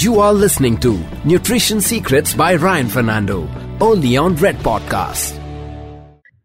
You are listening to Nutrition Secrets by Ryan Fernando, only on Red Podcast.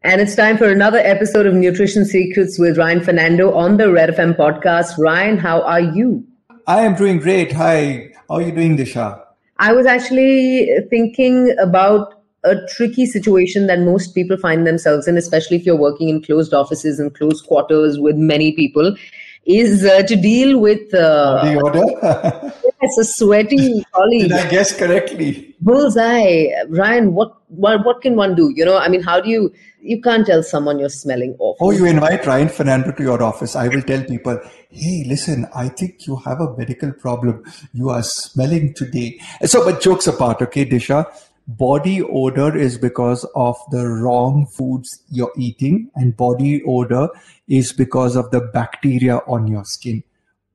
And it's time for another episode of Nutrition Secrets with Ryan Fernando on the Red FM podcast. Ryan, how are you? I am doing great. Hi. How are you doing, Disha? I was actually thinking about a tricky situation that most people find themselves in, especially if you're working in closed offices and closed quarters with many people, is uh, to deal with uh, the order. yes, a sweaty colleague. Did I guess correctly? Bullseye, Ryan. What, what what can one do? You know, I mean, how do you? You can't tell someone you're smelling awful. Oh, you invite Ryan Fernando to your office. I will tell people, hey, listen, I think you have a medical problem. You are smelling today. So, but jokes apart, okay, Disha body odor is because of the wrong foods you're eating and body odor is because of the bacteria on your skin.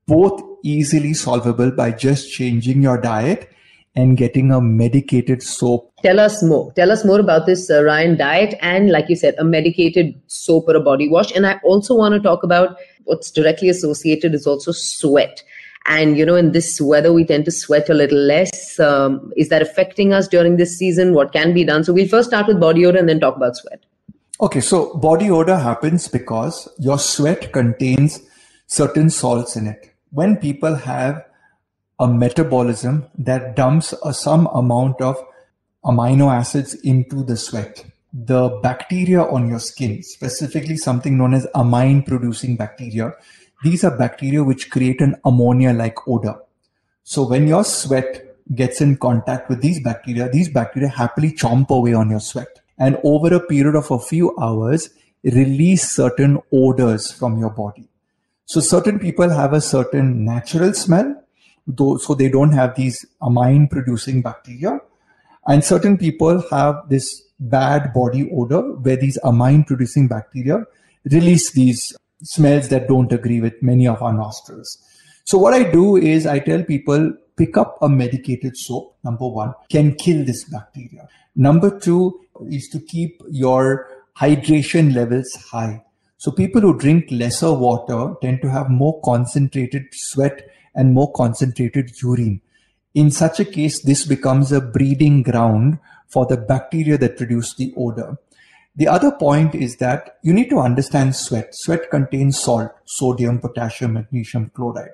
Both easily solvable by just changing your diet and getting a medicated soap. Tell us more. Tell us more about this uh, ryan diet and like you said a medicated soap or a body wash. And i also want to talk about what's directly associated is also sweat and you know in this weather we tend to sweat a little less. Um, is that affecting us during this season? What can be done? So we'll first start with body odor and then talk about sweat. Okay so body odor happens because your sweat contains certain salts in it. When people have a metabolism that dumps a, some amount of amino acids into the sweat the bacteria on your skin specifically something known as amine producing bacteria these are bacteria which create an ammonia like odor. So when your sweat gets in contact with these bacteria, these bacteria happily chomp away on your sweat. And over a period of a few hours, release certain odors from your body. So certain people have a certain natural smell, though, so they don't have these amine producing bacteria. And certain people have this bad body odor where these amine producing bacteria release these smells that don't agree with many of our nostrils. So what I do is I tell people pick up a medicated soap. Number one can kill this bacteria. Number two is to keep your hydration levels high. So people who drink lesser water tend to have more concentrated sweat and more concentrated urine. In such a case, this becomes a breeding ground for the bacteria that produce the odor. The other point is that you need to understand sweat. Sweat contains salt, sodium, potassium, magnesium, chloride.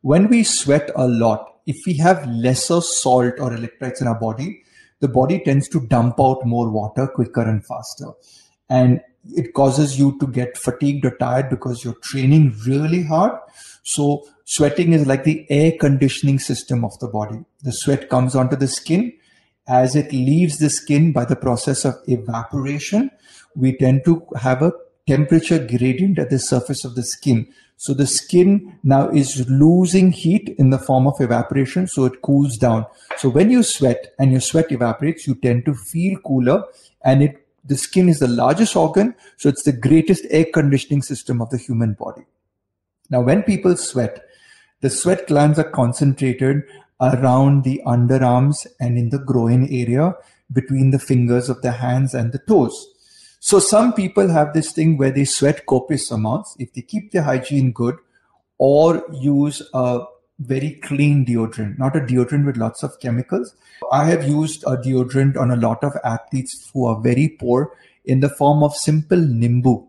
When we sweat a lot, if we have lesser salt or electrolytes in our body, the body tends to dump out more water quicker and faster. And it causes you to get fatigued or tired because you're training really hard. So sweating is like the air conditioning system of the body. The sweat comes onto the skin as it leaves the skin by the process of evaporation, we tend to have a temperature gradient at the surface of the skin. So the skin now is losing heat in the form of evaporation, so it cools down. So when you sweat and your sweat evaporates, you tend to feel cooler and it the skin is the largest organ, so it's the greatest air conditioning system of the human body. Now, when people sweat, the sweat glands are concentrated around the underarms and in the groin area between the fingers of the hands and the toes. So some people have this thing where they sweat copious amounts if they keep their hygiene good or use a very clean deodorant, not a deodorant with lots of chemicals. I have used a deodorant on a lot of athletes who are very poor in the form of simple nimbu.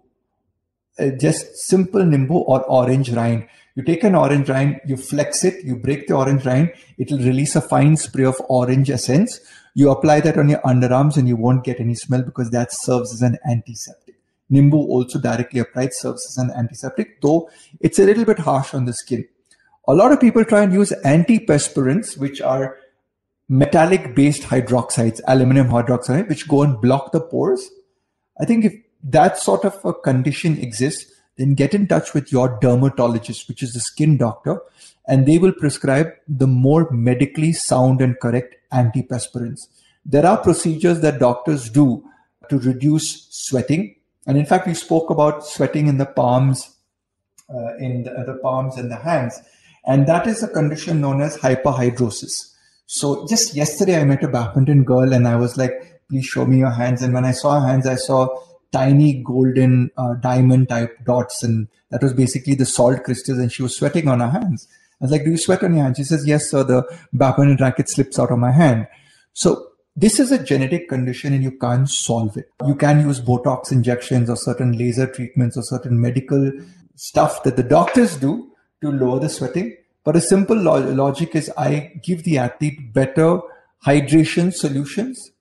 Uh, just simple nimbu or orange rind you take an orange rind, you flex it, you break the orange rind, it will release a fine spray of orange essence. You apply that on your underarms and you won't get any smell because that serves as an antiseptic. Nimbu also directly applied serves as an antiseptic, though it's a little bit harsh on the skin. A lot of people try and use antiperspirants, which are metallic based hydroxides, aluminum hydroxide, which go and block the pores. I think if that sort of a condition exists, then get in touch with your dermatologist, which is the skin doctor, and they will prescribe the more medically sound and correct antiperspirants. There are procedures that doctors do to reduce sweating. And in fact, we spoke about sweating in the palms, uh, in the, the palms and the hands. And that is a condition known as hyperhidrosis. So just yesterday, I met a badminton girl and I was like, please show me your hands. And when I saw her hands, I saw tiny golden uh, diamond type dots and that was basically the salt crystals and she was sweating on her hands I was like, do you sweat on your hand? She says, yes, sir. The badminton racket slips out of my hand. So this is a genetic condition and you can't solve it. You can use Botox injections or certain laser treatments or certain medical stuff that the doctors do to lower the sweating. But a simple logic is I give the athlete better hydration solutions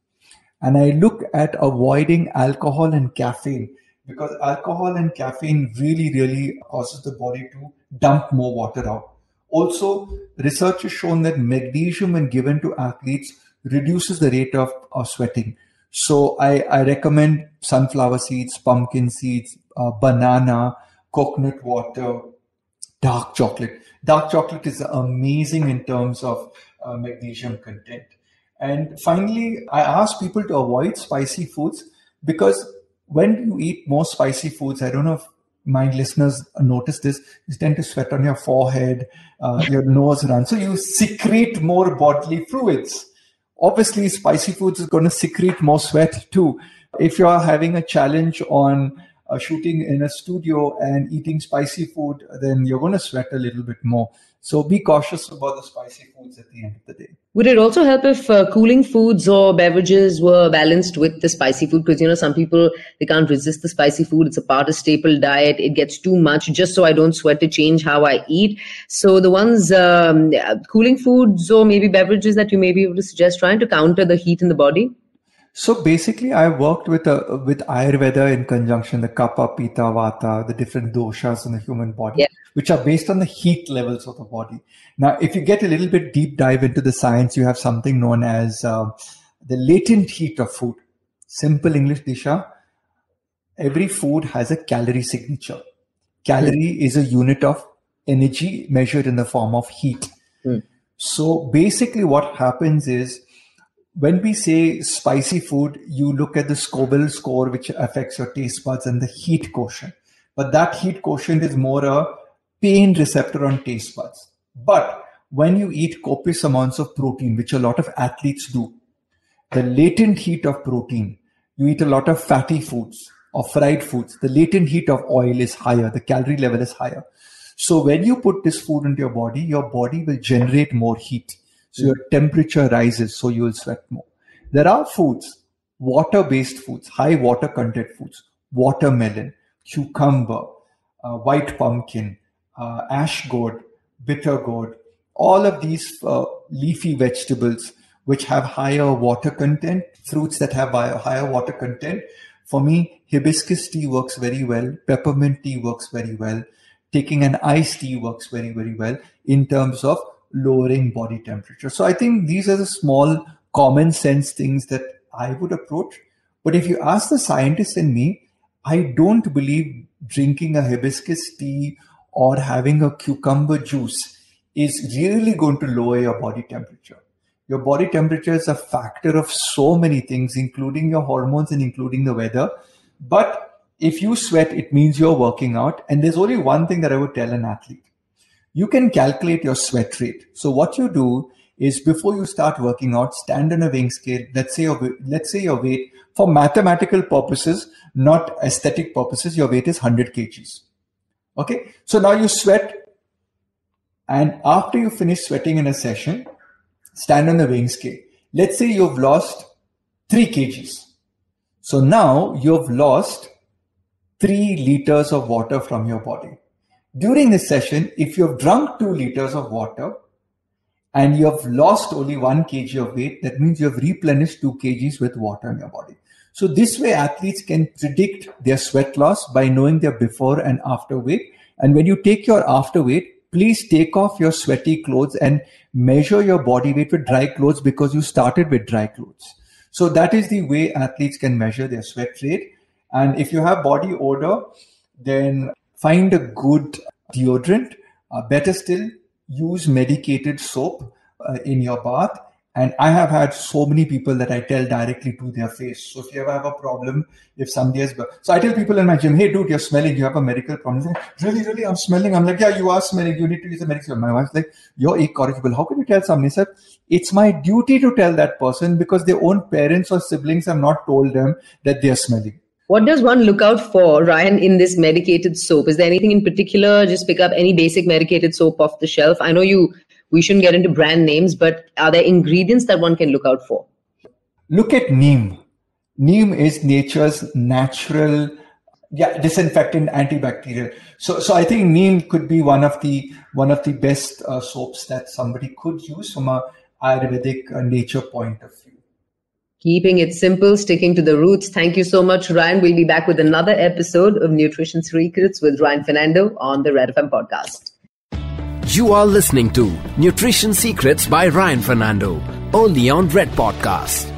and I look at avoiding alcohol and caffeine because alcohol and caffeine really, really causes the body to dump more water out. Also, research has shown that magnesium, when given to athletes, reduces the rate of, of sweating. So I, I recommend sunflower seeds, pumpkin seeds, uh, banana, coconut water, dark chocolate. Dark chocolate is amazing in terms of uh, magnesium content. And finally, I ask people to avoid spicy foods because when you eat more spicy foods, I don't know if my listeners notice this, you tend to sweat on your forehead, uh, your nose runs. So you secrete more bodily fluids. Obviously, spicy foods is going to secrete more sweat too. If you're having a challenge on uh, shooting in a studio and eating spicy food, then you're going to sweat a little bit more. So be cautious about the spicy foods at the end of the day. Would it also help if uh, cooling foods or beverages were balanced with the spicy food? Because, you know, some people, they can't resist the spicy food. It's a part of staple diet. It gets too much just so I don't sweat to change how I eat. So the ones, um, cooling foods or maybe beverages that you may be able to suggest trying to counter the heat in the body? So basically, I worked with a, uh, with Ayurveda in conjunction, the Kapha, Pitta, Vata, the different doshas in the human body, yeah. which are based on the heat levels of the body. Now, if you get a little bit deep dive into the science, you have something known as uh, the latent heat of food. Simple English, Disha. Every food has a calorie signature. Calorie mm. is a unit of energy measured in the form of heat. Mm. So basically, what happens is when we say spicy food, you look at the Scoville score, which affects your taste buds and the heat quotient. But that heat quotient is more a pain receptor on taste buds. But when you eat copious amounts of protein, which a lot of athletes do, the latent heat of protein, you eat a lot of fatty foods or fried foods, the latent heat of oil is higher, the calorie level is higher. So when you put this food into your body, your body will generate more heat. So your temperature rises, so you will sweat more. There are foods, water based foods, high water content foods, watermelon, cucumber, uh, white pumpkin, uh, ash gourd, bitter gourd, all of these uh, leafy vegetables which have higher water content, fruits that have higher water content. For me, hibiscus tea works very well, peppermint tea works very well, taking an iced tea works very, very well in terms of lowering body temperature. So I think these are the small common sense things that I would approach. But if you ask the scientists and me, I don't believe drinking a hibiscus tea or having a cucumber juice is really going to lower your body temperature. Your body temperature is a factor of so many things, including your hormones and including the weather. But if you sweat, it means you're working out. And there's only one thing that I would tell an athlete you can calculate your sweat rate. So what you do is before you start working out, stand on a weighing scale. Let's say your let's say your weight for mathematical purposes, not aesthetic purposes, your weight is 100 kgs. Okay, so now you sweat, and after you finish sweating in a session, stand on the weighing scale. Let's say you've lost three kgs. So now you've lost three liters of water from your body. During this session, if you have drunk two liters of water and you have lost only one kg of weight, that means you have replenished two kgs with water in your body. So this way, athletes can predict their sweat loss by knowing their before and after weight. And when you take your after weight, please take off your sweaty clothes and measure your body weight with dry clothes because you started with dry clothes. So that is the way athletes can measure their sweat rate. And if you have body odor, then find a good deodorant. Uh, better still, use medicated soap uh, in your bath. And I have had so many people that I tell directly to their face. So if you ever have a problem, if somebody has, so I tell people in my gym, hey, dude, you're smelling. You have a medical problem. Like, really, really, I'm smelling. I'm like, yeah, you are smelling. You need to use a medical. My wife's like, you're incorrigible. How can you tell somebody? Said, it's my duty to tell that person because their own parents or siblings have not told them that they're smelling. What does one look out for, Ryan, in this medicated soap? Is there anything in particular? Just pick up any basic medicated soap off the shelf. I know you we shouldn't get into brand names, but are there ingredients that one can look out for? Look at neem. Neem is nature's natural yeah disinfectant antibacterial so so i think neem could be one of the one of the best uh, soaps that somebody could use from a ayurvedic uh, nature point of view Keeping it simple, sticking to the roots. Thank you so much, Ryan. We'll be back with another episode of Nutrition Secrets with Ryan Fernando on the Red FM podcast. You are listening to Nutrition Secrets by Ryan Fernando, only on Red Podcast.